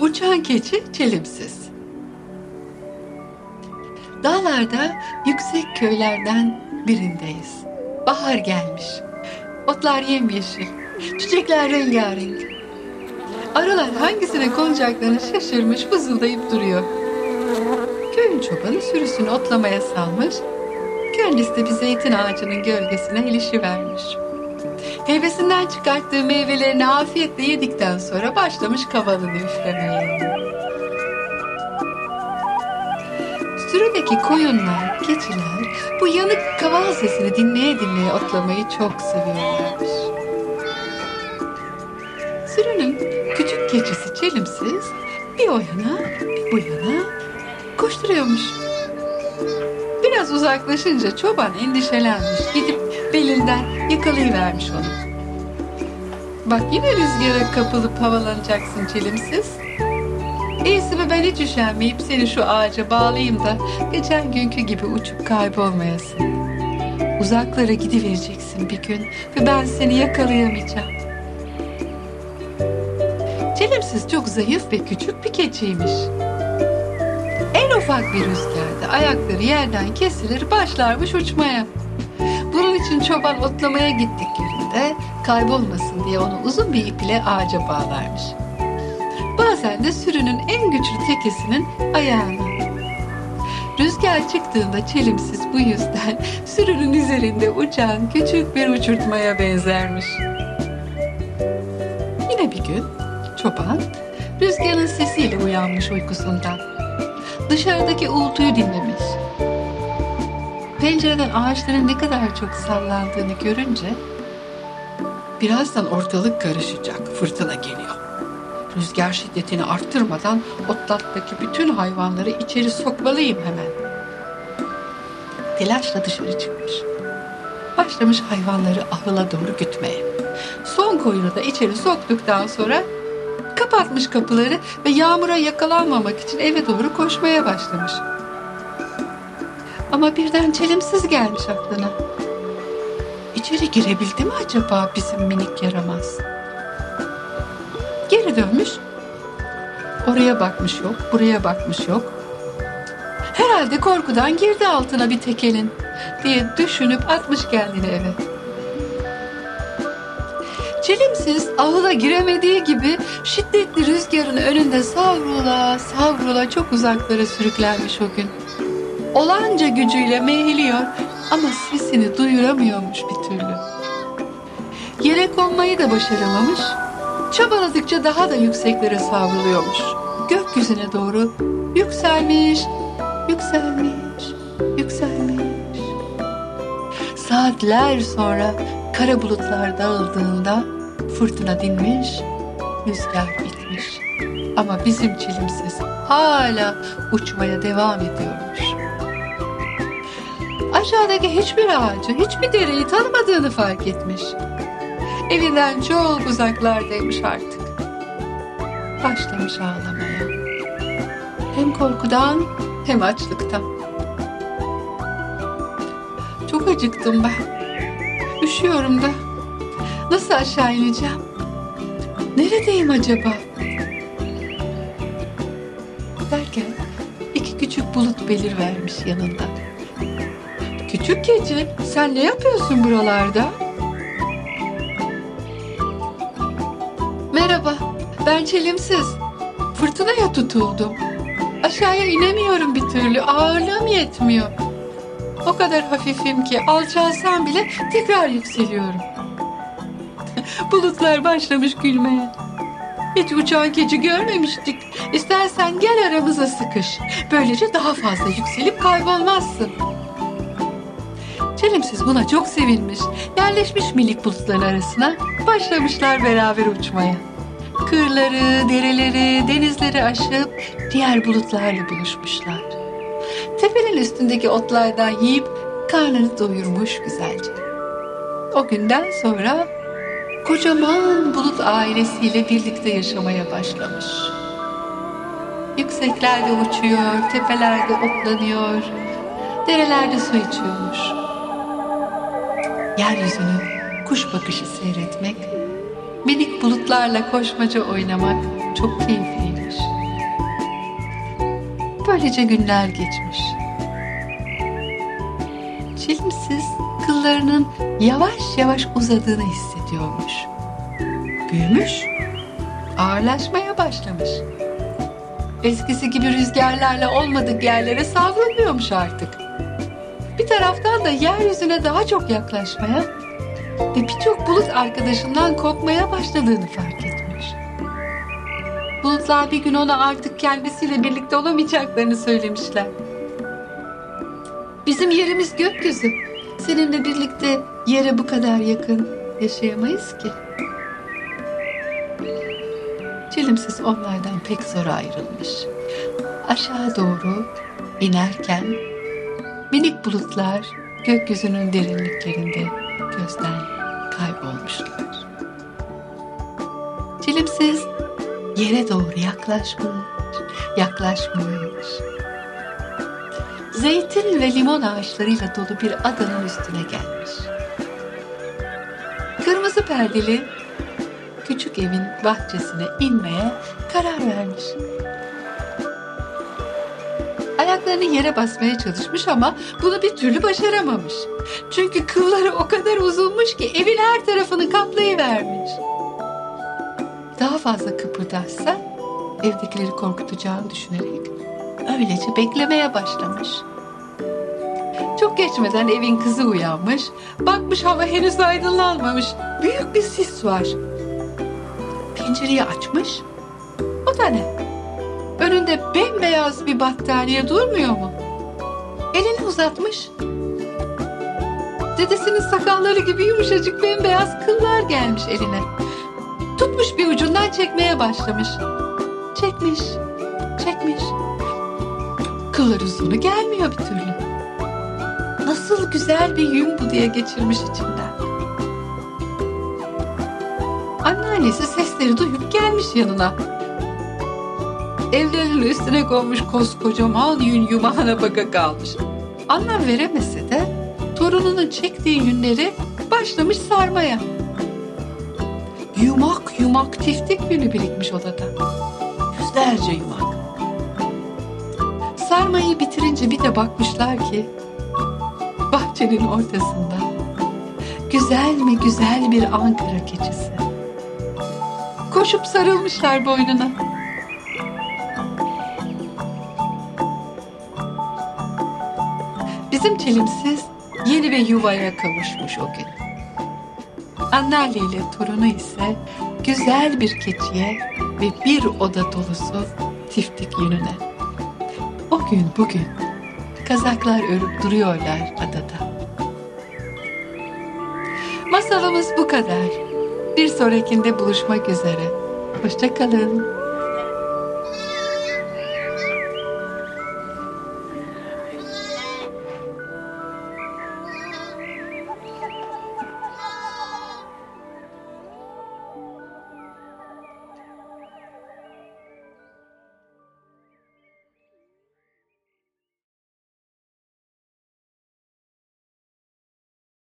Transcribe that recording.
Uçan keçi çelimsiz. Dağlarda yüksek köylerden birindeyiz. Bahar gelmiş. Otlar yemyeşil. Çiçekler rengarenk. Arılar hangisine konacaklarını şaşırmış vızıldayıp duruyor. Köyün çobanı sürüsünü otlamaya salmış. Kendisi de bir zeytin ağacının gölgesine ilişivermiş. Heybesinden çıkarttığı meyvelerini afiyetle yedikten sonra başlamış kavalını üflemeye. Sürüdeki koyunlar, keçiler bu yanık kaval sesini dinleye dinleye otlamayı çok seviyorlarmış. Sürünün küçük keçisi çelimsiz bir o yana bir bu yana koşturuyormuş. Biraz uzaklaşınca çoban endişelenmiş. Gidip belinden yakalayıvermiş onu. Bak yine rüzgara kapılıp havalanacaksın çelimsiz. İyisi mi ben hiç üşenmeyip seni şu ağaca bağlayayım da geçen günkü gibi uçup kaybolmayasın. Uzaklara gidivereceksin bir gün ve ben seni yakalayamayacağım. Çelimsiz çok zayıf ve küçük bir keçiymiş. En ufak bir rüzgarda ayakları yerden kesilir başlarmış uçmaya. Bunun için çoban otlamaya gittiklerinde kaybolmasın diye onu uzun bir ip ile ağaca bağlarmış. Bazen de sürünün en güçlü tekesinin ayağına. Rüzgar çıktığında çelimsiz bu yüzden sürünün üzerinde uçan küçük bir uçurtmaya benzermiş. Yine bir gün çoban rüzgarın sesiyle uyanmış uykusundan. Dışarıdaki uğultuyu dinlemiş. Pencereden ağaçların ne kadar çok sallandığını görünce birazdan ortalık karışacak, fırtına geliyor. Rüzgar şiddetini arttırmadan otlattaki bütün hayvanları içeri sokmalıyım hemen. Telaşla dışarı çıkmış. Başlamış hayvanları ahıla doğru gütmeye. Son koyunu da içeri soktuktan sonra kapatmış kapıları ve yağmura yakalanmamak için eve doğru koşmaya başlamış. Ama birden çelimsiz gelmiş aklına. İçeri girebildi mi acaba bizim minik yaramaz? Geri dönmüş. Oraya bakmış yok, buraya bakmış yok. Herhalde korkudan girdi altına bir tekelin diye düşünüp atmış kendini eve. Çelimsiz ahıla giremediği gibi şiddetli rüzgarın önünde savrula savrula çok uzaklara sürüklenmiş o gün. Olanca gücüyle meyiliyor ama sesini duyuramıyormuş bir türlü. Yere konmayı da başaramamış. Çabaladıkça daha da yükseklere savruluyormuş. Gökyüzüne doğru yükselmiş, yükselmiş, yükselmiş. Saatler sonra kara bulutlar dağıldığında fırtına dinmiş, rüzgar bitmiş. Ama bizim çelimsiz hala uçmaya devam ediyormuş. Aşağıdaki hiçbir ağacı, hiçbir dereyi tanımadığını fark etmiş. Evinden çok uzaklardaymış artık. Başlamış ağlamaya. Hem korkudan hem açlıktan. Çok acıktım ben. Üşüyorum da. Nasıl aşağı ineceğim? Neredeyim acaba? Derken iki küçük bulut belir vermiş yanında. Küçük keçi, sen ne yapıyorsun buralarda? Merhaba, ben Çelimsiz. Fırtınaya tutuldum. Aşağıya inemiyorum bir türlü, ağırlığım yetmiyor. O kadar hafifim ki alçalsam bile tekrar yükseliyorum. Bulutlar başlamış gülmeye. Hiç uçan keçi görmemiştik. İstersen gel aramıza sıkış. Böylece daha fazla yükselip kaybolmazsın. Çelimsiz buna çok sevinmiş. Yerleşmiş minik bulutların arasına başlamışlar beraber uçmaya. Kırları, dereleri, denizleri aşıp diğer bulutlarla buluşmuşlar. Tepenin üstündeki otlardan yiyip karnını doyurmuş güzelce. O günden sonra kocaman bulut ailesiyle birlikte yaşamaya başlamış. Yükseklerde uçuyor, tepelerde otlanıyor, derelerde su içiyormuş. Yeryüzünü kuş bakışı seyretmek, minik bulutlarla koşmaca oynamak çok keyifliymiş. Böylece günler geçmiş. Çelimsiz kıllarının yavaş yavaş uzadığını hissediyormuş. Büyümüş, ağırlaşmaya başlamış. Eskisi gibi rüzgarlarla olmadık yerlere savrulmuyormuş artık. Bir taraftan da yeryüzüne daha çok yaklaşmaya ve birçok bulut arkadaşından kopmaya başladığını fark etmiş. Bulutlar bir gün ona artık kendisiyle birlikte olamayacaklarını söylemişler. Bizim yerimiz gökyüzü. Seninle birlikte yere bu kadar yakın yaşayamayız ki. Çelimsiz onlardan pek zor ayrılmış. Aşağı doğru inerken minik bulutlar gökyüzünün derinliklerinde gözden kaybolmuşlar. Çelimsiz yere doğru yaklaşmış, yaklaşmış. Zeytin ve limon ağaçlarıyla dolu bir adanın üstüne gelmiş. Kırmızı perdeli küçük evin bahçesine inmeye karar vermiş. Ayaklarını yere basmaya çalışmış ama bunu bir türlü başaramamış. Çünkü kılları o kadar uzunmuş ki evin her tarafını kaplayıvermiş. Daha fazla kıpırdarsa evdekileri korkutacağını düşünerek öylece beklemeye başlamış. Çok geçmeden evin kızı uyanmış. Bakmış hava henüz aydınlanmamış. Büyük bir sis var. Pencereyi açmış. O da ne? Önünde bembeyaz bir battaniye durmuyor mu? Elini uzatmış. Dedesinin sakalları gibi yumuşacık bembeyaz kıllar gelmiş eline. Tutmuş bir ucundan çekmeye başlamış. Çekmiş, çekmiş. Kılların sonu gelmiyor bir türlü. Nasıl güzel bir yün bu diye geçirmiş içinden. Anneannesi sesleri duyup gelmiş yanına. Evlerinin üstüne konmuş koskocaman yün yumağına baka kalmış. Anlam veremese de torununun çektiği yünleri başlamış sarmaya. Yumak yumak tiftik yünü birikmiş odada. Yüzlerce yumak. Sarmayı bitirince bir de bakmışlar ki bahçenin ortasında güzel mi güzel bir Ankara keçisi. Koşup sarılmışlar boynuna. Bizim çelimsiz yeni ve yuvaya kavuşmuş o gün. Anneanne ile torunu ise güzel bir keçiye ve bir oda dolusu tiftik yününe. O gün bugün kazaklar örüp duruyorlar adada. Masalımız bu kadar. Bir sonrakinde buluşmak üzere. Hoşçakalın.